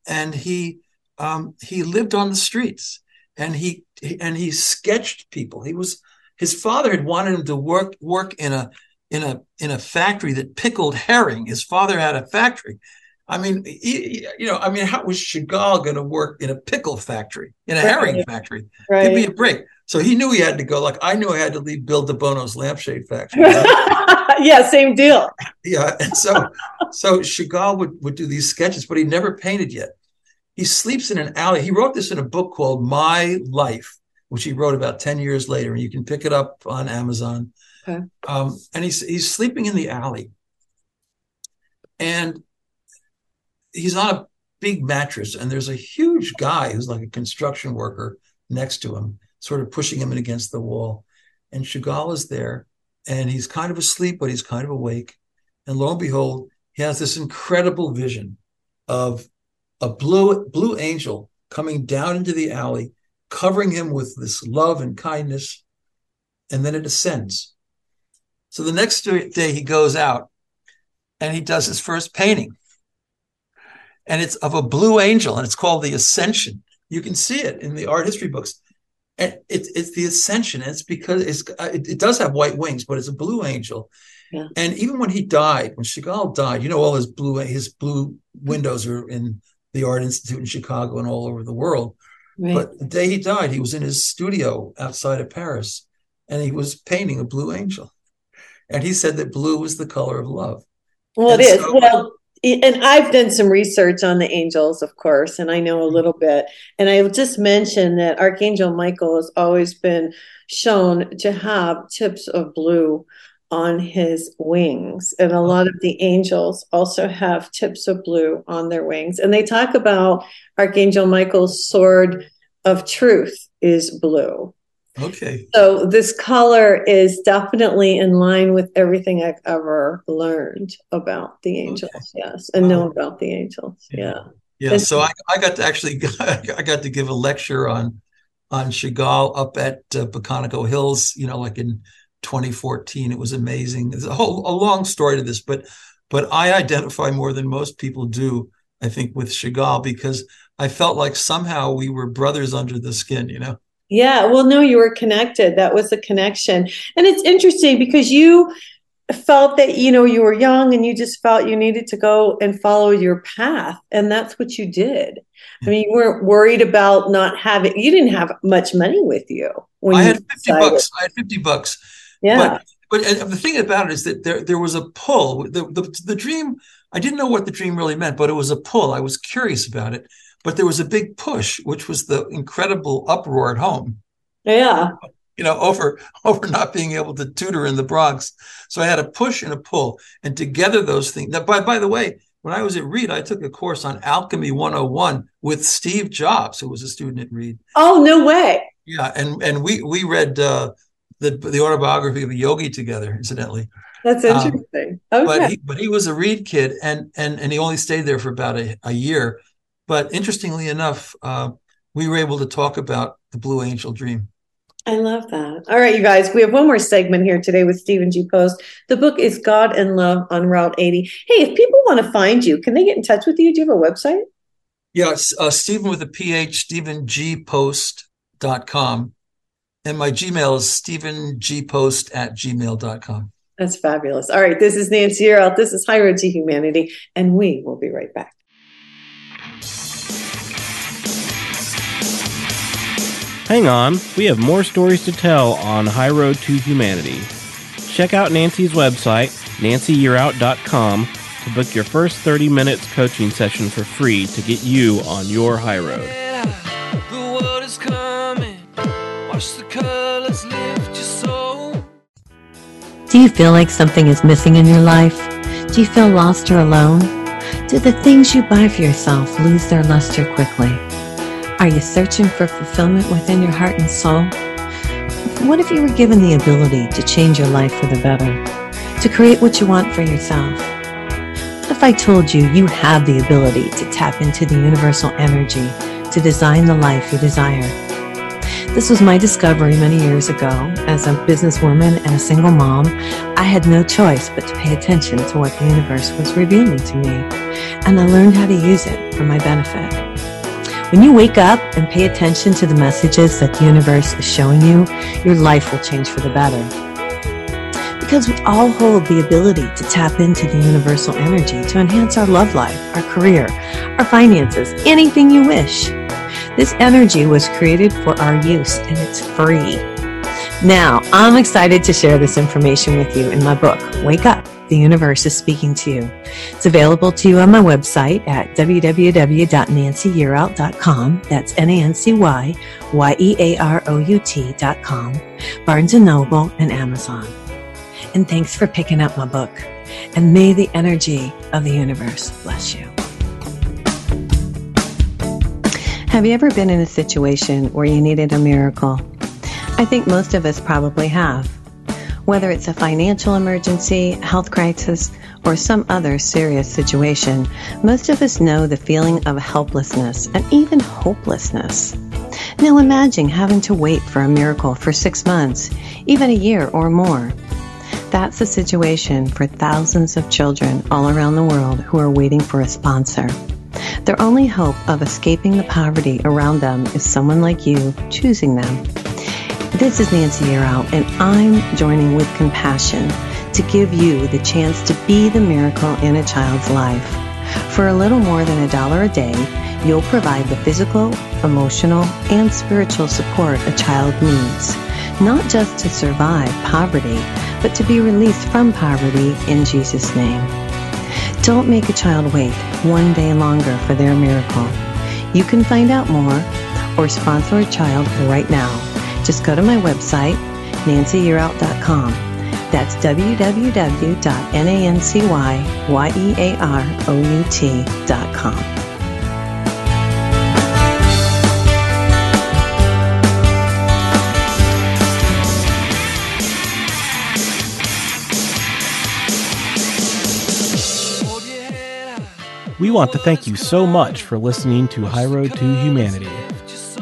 and he um, he lived on the streets, and he and he sketched people. He was his father had wanted him to work work in a in a in a factory that pickled herring. His father had a factory. I mean, he, you know, I mean, how was Chagall going to work in a pickle factory, in a Right. herring factory? Give me Right. a break. So he knew he had to go. Like I knew I had to leave Bill De Bono's lampshade factory. [LAUGHS] yeah, same deal. yeah, and so so Chagall would would do these sketches, but he never painted yet. He sleeps in an alley. He wrote this in a book called My Life, which he wrote about ten years later, and you can pick it up on Amazon. Okay. Um, and he's he's sleeping in the alley, and he's on a big mattress, and there's a huge guy who's like a construction worker next to him, sort of pushing him in against the wall. And Chagall is there, and he's kind of asleep, but he's kind of awake. And lo and behold, he has this incredible vision of a blue blue angel coming down into the alley, covering him with this love and kindness, and then it ascends. So the next day he goes out and he does his first painting. And it's of a blue angel, and it's called the Ascension. You can see it in the art history books. And it's it's the Ascension. It's because it's it, it does have white wings, but it's a blue angel. Yeah. And even when he died, when Chagall died, you know, all his blue his blue windows are in the Art Institute in Chicago and all over the world. Right. But the day he died, he was in his studio outside of Paris, and he was painting a blue angel. And he said that blue was the color of love. Well, it And is. so- Well, and I've done some research on the angels, of course, and I know a mm-hmm. little bit. And I just mentioned that Archangel Michael has always been shown to have tips of blue on his wings. And a lot of the angels also have tips of blue on their wings. And they talk about Archangel Michael's sword of truth is blue. Okay. So this color is definitely in line with everything I've ever learned about the angels. Yes, and know about the angels. Yeah. Yeah. And- So I, I got to actually [LAUGHS] I got to give a lecture on on Chagall up at uh, Pocantico Hills. You know, like in 2014. It was amazing. There's a whole a long story to this, but but I identify more than most people do. I think with Chagall because I felt like somehow we were brothers under the skin. You know. Yeah. Well, no, you were connected. That was a connection. And it's interesting because you felt that, you know, you were young and you just felt you needed to go and follow your path. And that's what you did. I mean, you weren't worried about not having, you didn't have much money with you when I you had 50 decided. bucks. I had 50 bucks. Yeah. But but the thing about it is that there there was a pull. The, the the dream. I didn't know what the dream really meant, but it was a pull. I was curious about it. But there was a big push, which was the incredible uproar at home. yeah. You know, over [LAUGHS] over not being able to tutor in the Bronx. So I had a push and a pull, and together those things. Now, by by the way, when I was at Reed, I took a course on Alchemy 101 with Steve Jobs, who was a student at Reed. Oh, no way. Yeah, and and we we read uh, the the autobiography of a yogi together, incidentally. That's Um, interesting. okay. But he but he was a Reed kid, and and and he only stayed there for about a, a year. But interestingly enough, uh, we were able to talk about the Blue Angel Dream. I love that. All right, you guys, we have one more segment here today with Stephen G. Post. The book is God and Love on Route 80. Hey, if people want to find you, can they get in touch with you? Do you have a website? Yeah, it's, uh, Stephen with a PH, StephenGPost.com. And my Gmail is StephenGPost at gmail.com. That's fabulous. All right, this is Nancy Yearout. This is High Road to Humanity, and we will be right back. Hang on, we have more stories to tell on High Road to Humanity. Check out Nancy's website, nancyyearout.com, to book your first 30 minutes coaching session for free to get you on your high road. Do you feel like something is missing in your life? Do you feel lost or alone? Do the things you buy for yourself lose their luster quickly? Are you searching for fulfillment within your heart and soul? What if you were given the ability to change your life for the better? To create what you want for yourself? What if I told you you have the ability to tap into the universal energy to design the life you desire? This was my discovery many years ago. As a businesswoman and a single mom, I had no choice but to pay attention to what the universe was revealing to me, and I learned how to use it for my benefit. When you wake up and pay attention to the messages that the universe is showing you, your life will change for the better. Because we all hold the ability to tap into the universal energy to enhance our love life, our career, our finances, anything you wish. This energy was created for our use and it's free. Now, I'm excited to share this information with you in my book, Wake Up, the Universe is Speaking to You. It's available to you on my website at www.nancyyearout.com. That's N-A-N-C-Y-Y-E-A-R-O-U-T.com, Barnes & Noble, and Amazon. And thanks for picking up my book. And may the energy of the universe bless you. Have you ever been in a situation where you needed a miracle? I think most of us probably have. Whether it's a financial emergency, health crisis, or some other serious situation, most of us know the feeling of helplessness and even hopelessness. Now imagine having to wait for a miracle for six months, even a year or more. That's the situation for thousands of children all around the world who are waiting for a sponsor. Their only hope of escaping the poverty around them is someone like you choosing them. This is Nancy Yearout, and I'm joining with compassion to give you the chance to be the miracle in a child's life. For a little more than a dollar a day, you'll provide the physical, emotional, and spiritual support a child needs, not just to survive poverty, but to be released from poverty in Jesus' name. Don't make a child wait one day longer for their miracle. You can find out more or sponsor a child right now just go to my website, nancyyearout.com. That's www.nancyyearout.com. We want to thank you so much for listening to High Road to Humanity.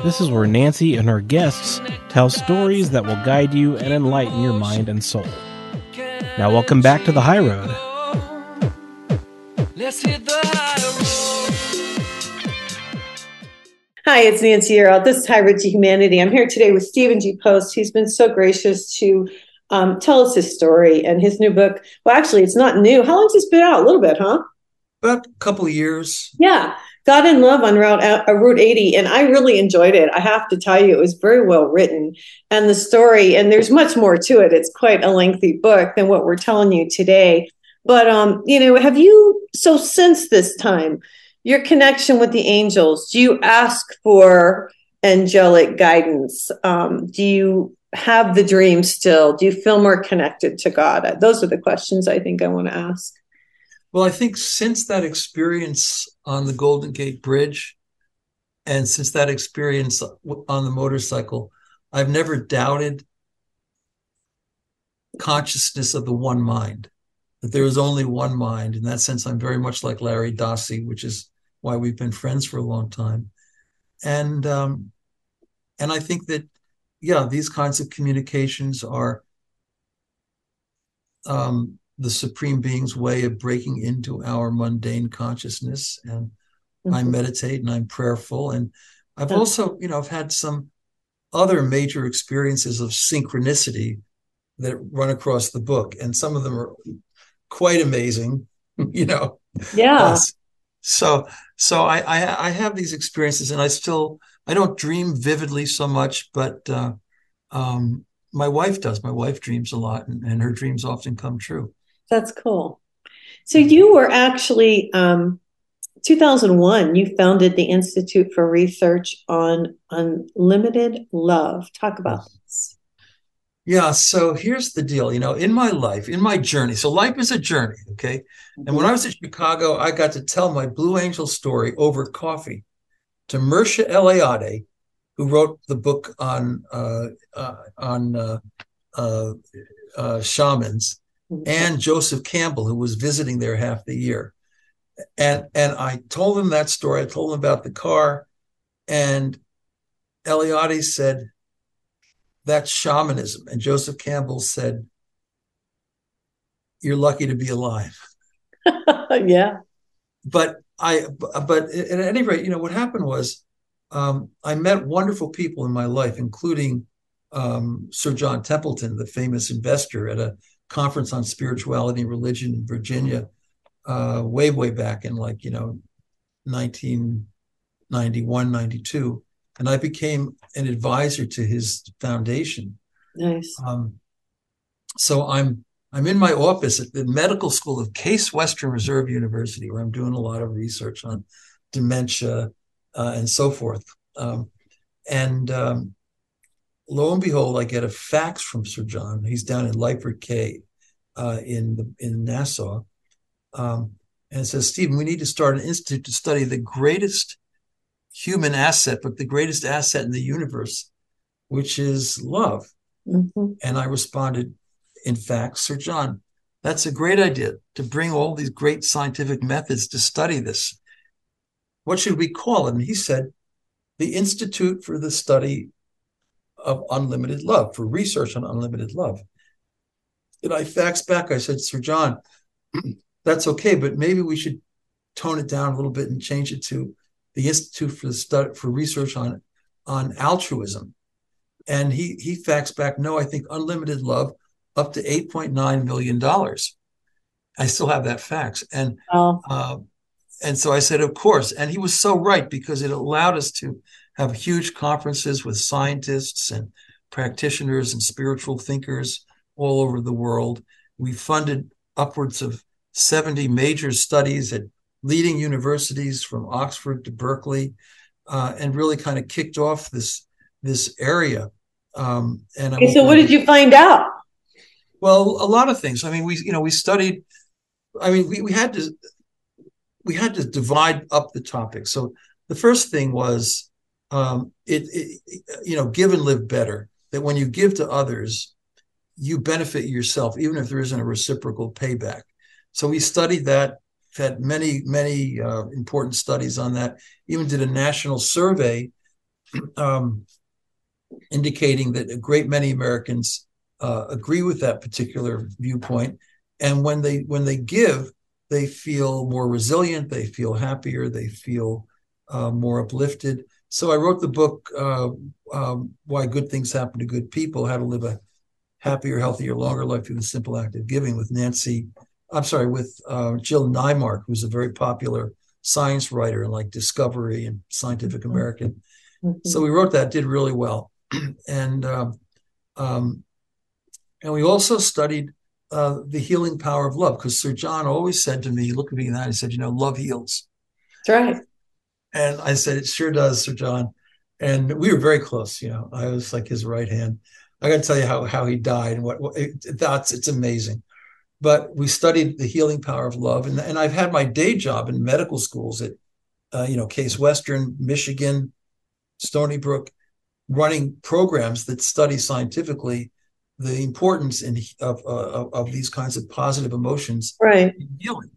This is where Nancy and her guests tell stories that will guide you and enlighten your mind and soul. Now, welcome back to the High Road. Hi, it's Nancy Yearout. This is High Road to Humanity. I'm here today with Stephen G. Post. He's been so gracious to um, tell us his story and his new book. Well, actually, it's not new. How long's this been out? A little bit, huh? About a couple of years. Yeah. God and Love on Route uh, Route 80, and I really enjoyed it. I have to tell you, it was very well written, and the story, and there's much more to it. It's quite a lengthy book than what we're telling you today. But um, you know, have you so since this time, your connection with the angels? Do you ask for angelic guidance? Um, do you have the dream still? Do you feel more connected to God? Those are the questions I think I want to ask. Well, I think since that experience on the Golden Gate Bridge, and since that experience on the motorcycle, I've never doubted consciousness of the one mind. That there is only one mind. In that sense, I'm very much like Larry Dossey, which is why we've been friends for a long time. And um, and I think that yeah, these kinds of communications are um, the supreme being's way of breaking into our mundane consciousness. And mm-hmm. i meditate and i'm prayerful. And i've also you know i've had some other major experiences of synchronicity that run across the book. And some of them are quite amazing [LAUGHS] you know. Yeah. Uh, so so I, I, I have these experiences and i still i don't dream vividly so much but uh um my wife does. My wife dreams a lot and, and her dreams often come true that's cool. So you were actually um, 2001. You founded the Institute for Research on Unlimited Love. Talk about this. Yeah. So here's the deal. You know, in my life, in my journey. So life is a journey. Okay. Mm-hmm. And when I was in Chicago, I got to tell my Blue Angel story over coffee to Mircea Eliade, who wrote the book on uh, uh, on uh, uh, uh shamans and Joseph Campbell, who was visiting there half the year. And and I told him that story. I told him about the car, and Eliade said, "That's shamanism." And Joseph Campbell said, "You're lucky to be alive." [LAUGHS] yeah. But I, but at any rate, you know what happened was, um, I met wonderful people in my life, including um, Sir John Templeton, the famous investor, at a conference on spirituality and religion in Virginia, uh, way, way back in like, you know, 1991, 92. And I became an advisor to his foundation. Nice. Um, so I'm I'm in my office at the medical school of Case Western Reserve University, where I'm doing a lot of research on dementia uh, and so forth. Um, and um, lo and behold, I get a fax from Sir John. He's down in Lyford Cay uh, in the, in Nassau, um, and says, Stephen, we need to start an institute to study the greatest human asset, but the greatest asset in the universe, which is love. Mm-hmm. And I responded, in fact, Sir John, that's a great idea to bring all these great scientific methods to study this. What should we call it? And he said, the Institute for the Study of Unlimited Love, for research on unlimited love. And I faxed back, I said, Sir John, [CLEARS THROAT] that's okay, but maybe we should tone it down a little bit and change it to the Institute for the Study for Research on on Altruism. And he he faxed back, no, I think unlimited love up to eight point nine million dollars. I still have that fax, and Oh, uh, and so I said, of course. And he was so right because it allowed us to have huge conferences with scientists and practitioners and spiritual thinkers all over the world. We funded upwards of 70 major studies at leading universities from Oxford to Berkeley, uh, and really kind of kicked off this this area. Um, and okay, so what did you find out? well, a lot of things. I mean, we you know we studied. I mean, we we had to we had to divide up the topic. So the first thing was um, it, it you know give and live better. That when you give to others, you benefit yourself, even if there isn't a reciprocal payback. So we studied that. Had many many uh, important studies on that. Even did a national survey um, indicating that a great many Americans uh, agree with that particular viewpoint. And when they when they give, they feel more resilient. They feel happier. They feel uh, more uplifted. So I wrote the book, uh, um, "Why Good Things Happen to Good People: How to Live a Happier, Healthier, Longer Life Through the Simple Act of Giving." With Nancy, I'm sorry, with uh, Jill Neimark, who's a very popular science writer in like Discovery and Scientific American. So we wrote that, did really well, [CLEARS THROAT] and um, um, and we also studied uh, the healing power of love because Sir John always said to me, he looked at me and he said, you know, love heals, That's right. And I said, it sure does, Sir John, and we were very close. You know, I was like his right hand. I got to tell you how how he died and what, what it, that's it's amazing. But we studied the healing power of love, and and I've had my day job in medical schools at, uh, you know, Case Western, Michigan, Stony Brook, running programs that study scientifically the importance in, of, uh, of these kinds of positive emotions Right. in healing.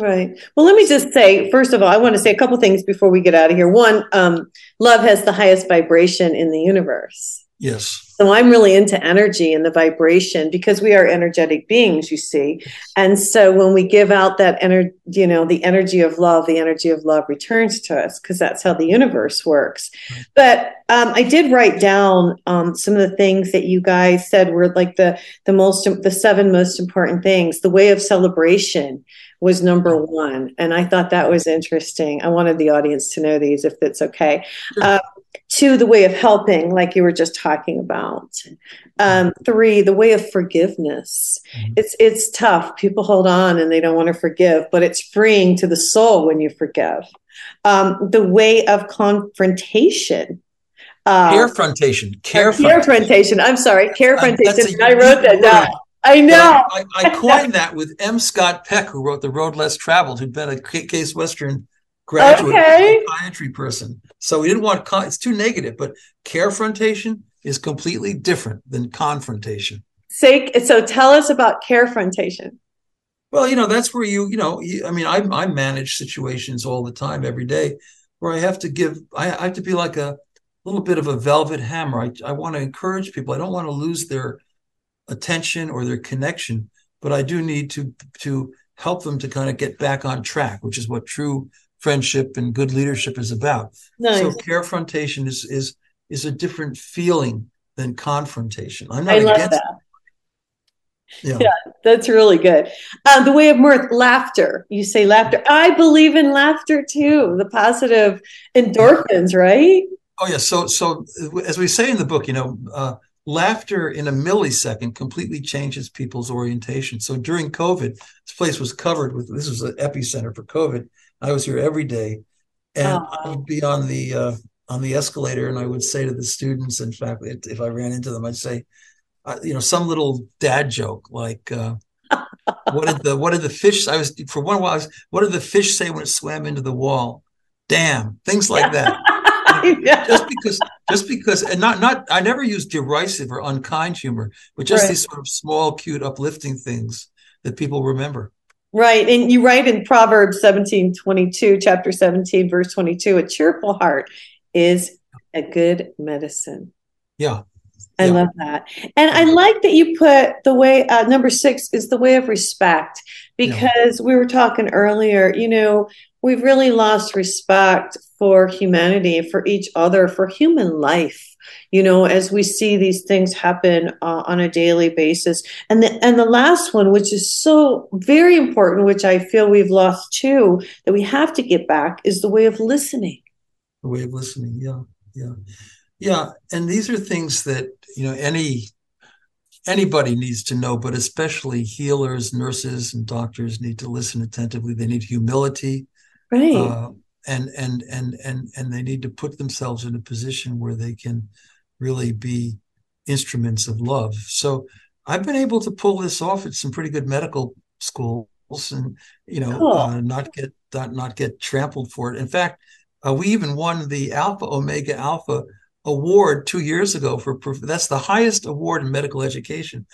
Right. Well, let me just say, first of all, I want to say a couple things before we get out of here. One, um, love has the highest vibration in the universe. Yes. So I'm really into energy and the vibration because we are energetic beings, you see. And so when we give out that energy, you know, the energy of love, the energy of love returns to us because that's how the universe works. But um, I did write down um, some of the things that you guys said were like the the most the seven most important things. The way of celebration was number one, and I thought that was interesting. I wanted the audience to know these, if that's okay. Uh, two, the way of helping, like you were just talking about. Um, three, the way of forgiveness. Mhm. It's it's tough. People hold on and they don't want to forgive, but it's freeing to the soul when you forgive. Um, the way of confrontation. Uh, Carefrontation. Carefrontation. Carefrontation. I'm sorry, Uh, carefrontation. I wrote that down. I know. I, I coined that with M. Scott Peck, who wrote The Road Less Traveled, who'd been a Case Western graduate Okay. psychiatry person. So we didn't want con- it's too negative, but carefrontation is completely different than confrontation. Say, so tell us about carefrontation. Well, you know, that's where you, you know, I mean, I, I manage situations all the time, every day, where I have to give, I, I have to be like a little bit of a velvet hammer. I, I want to encourage people. I don't want to lose their attention or their connection, but I do need to to help them to kind of get back on track, which is what true friendship and good leadership is about. Nice. So carefrontation is is is a different feeling than confrontation. I'm not I against that. Yeah. Yeah. That's really good. Um, the way of mirth, laughter. You say laughter. I believe in laughter too. The positive endorphins, right? Oh yeah. So so as we say in the book, you know, uh, laughter in a millisecond completely changes people's orientation. So during COVID, this place was covered with this was an epicenter for COVID. I was here every day, and Aw. I would be on the uh, on the escalator, and I would say to the students, in fact, if if I ran into them, I'd say, uh, you know, some little dad joke like. Uh, [LAUGHS] what did the what did the fish I was for one while I was what did the fish say when it swam into the wall? Damn, things [LAUGHS] like that. Yeah. just because just because and not not I never use derisive or unkind humor, but just Right. these sort of small, cute, uplifting things that people remember. Right. And you write in Proverbs 17 22, chapter 17, verse 22, a cheerful heart is a good medicine. Yeah. I Yeah. love that. And I like that you put the way, uh, number six is the way of respect, because we were talking earlier, you know, we've really lost respect for humanity, for each other, for human life. You know, as we see these things happen uh, on a daily basis, and the and the last one, which is so very important, which I feel we've lost too, that we have to get back, is the way of listening. The way of listening. Yeah. Yeah. Yeah. And these are things that, you know, any anybody needs to know, but especially healers, nurses, and doctors need to listen attentively. They need humility. Right. uh, and and and and and they need to put themselves in a position where they can really be instruments of love. So I've been able to pull this off at some pretty good medical schools, and you know, Cool. uh, not get not, not get trampled for it. In fact, uh, we even won the Alpha Omega Alpha award two years ago for that's the highest award in medical education.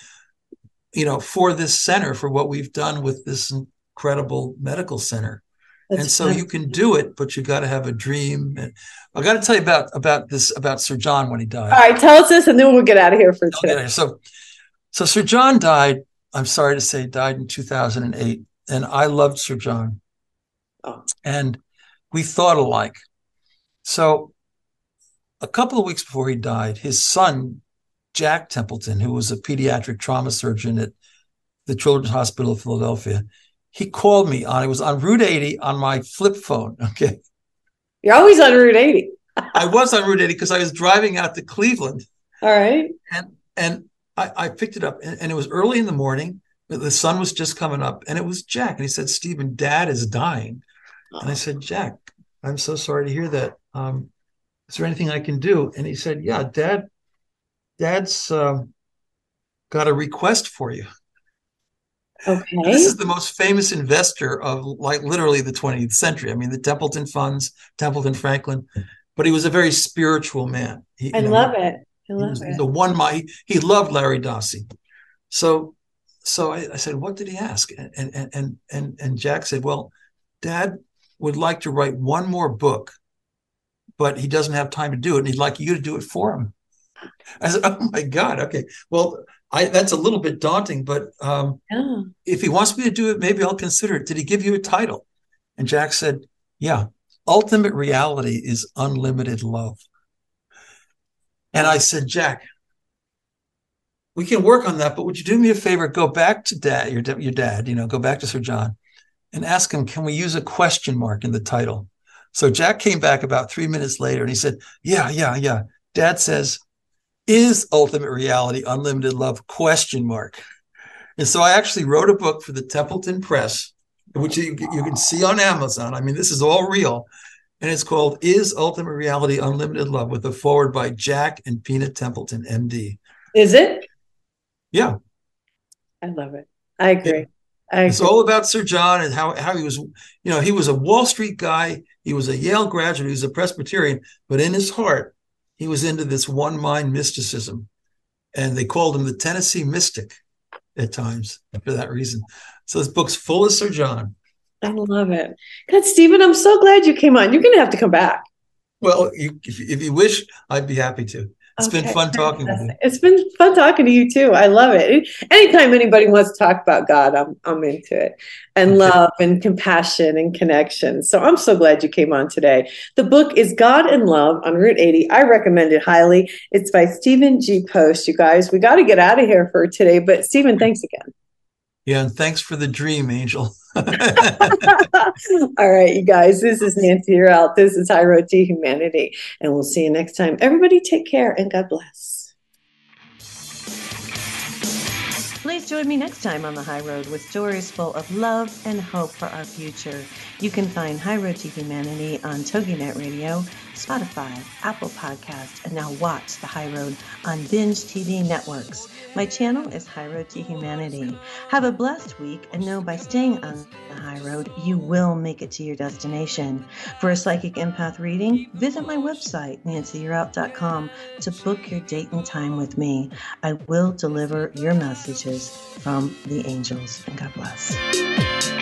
You know, for this center for what we've done with this incredible medical center and so you can do it, but you got to have a dream. And I got to tell you about about this about Sir John when he died. All right, tell us this, and then we'll get out of here for today. it. So, so Sir John died. I'm sorry to say, died in 2008, and I loved Sir John, Oh. and we thought alike. So, a couple of weeks before he died, his son Jack Templeton, who was a pediatric trauma surgeon at the Children's Hospital of Philadelphia, he called me on. It was on Route 80 on my flip phone. [LAUGHS] Okay. You're always on Route 80. [LAUGHS] I was on Route 80 because I was driving out to Cleveland All right. and and I, I picked it up and, and it was early in the morning. The sun was just coming up and it was Jack. And he said, Stephen, dad is dying. And I said, Jack, I'm so sorry to hear that. Um, is there anything I can do? And he said, Yeah, dad, dad's um, got a request for you. Okay. This is the most famous investor of like literally the 20th century. I mean, the Templeton funds, Templeton Franklin, but he was a very spiritual man. He, I you know, love it. I he love was it. the one my He, he loved Larry Dossey. So, so I, I said, "What did he ask?" And and and and and Jack said, "Well, Dad would like to write one more book, but he doesn't have time to do it, and he'd like you to do it for him." I said, "Oh my God, okay. Well, I that's a little bit daunting, but um, Yeah. if he wants me to do it, maybe I'll consider it. Did he give you a title?" And Jack said, "Yeah, ultimate reality is unlimited love." And I said, Jack, we can work on that, but would you do me a favor? Go back to dad, your, your dad, you know, go back to Sir John and ask him, can we use a question mark in the title? So Jack came back about three minutes later and he said, yeah, yeah, yeah. Dad says, is ultimate reality unlimited love question mark. And so I actually wrote a book for the Templeton Press, which you, you can see on Amazon. I mean, this is all real. And it's called Is Ultimate Reality Unlimited Love with a forward by Jack and Pina Templeton, MD. Is it? Yeah. I love it. I agree. I It's all about Sir John and how, how he was, you know, he was a Wall Street guy. He was a Yale graduate. He was a Presbyterian, but in his heart, he was into this one mind mysticism. And they called him the Tennessee mystic at times for that reason. So this book's full of Sir John. I love it. God, Stephen, I'm so glad you came on. You're going to have to come back. Well, you, if, if you wish, I'd be happy to. It's been fun talking with you. It's been fun talking to you too. I love it. Anytime anybody wants to talk about God, I'm I'm into it. And Okay. love and compassion and connection. So I'm so glad you came on today. The book is God and Love on Route 80. I recommend it highly. It's by Stephen G. Post. You guys, we got to get out of here for today. But Stephen, thanks again. Yeah, and thanks for the dream, Angel. [LAUGHS] [LAUGHS] All right, you guys, this is Nancy Yearout. This is High Road to Humanity. And we'll see you next time. Everybody take care and God bless. Please join me next time on the High Road with stories full of love and hope for our future. You can find High Road to Humanity on TogiNet Radio Spotify, Apple Podcast, and now watch The High Road on Binge TV networks. My channel is High Road to Humanity. Have a blessed week and know by staying on the high road, you will make it to your destination. For a psychic empath reading, visit my website, nancyyearout.com, to book your date and time with me. I will deliver your messages from the angels. And God bless.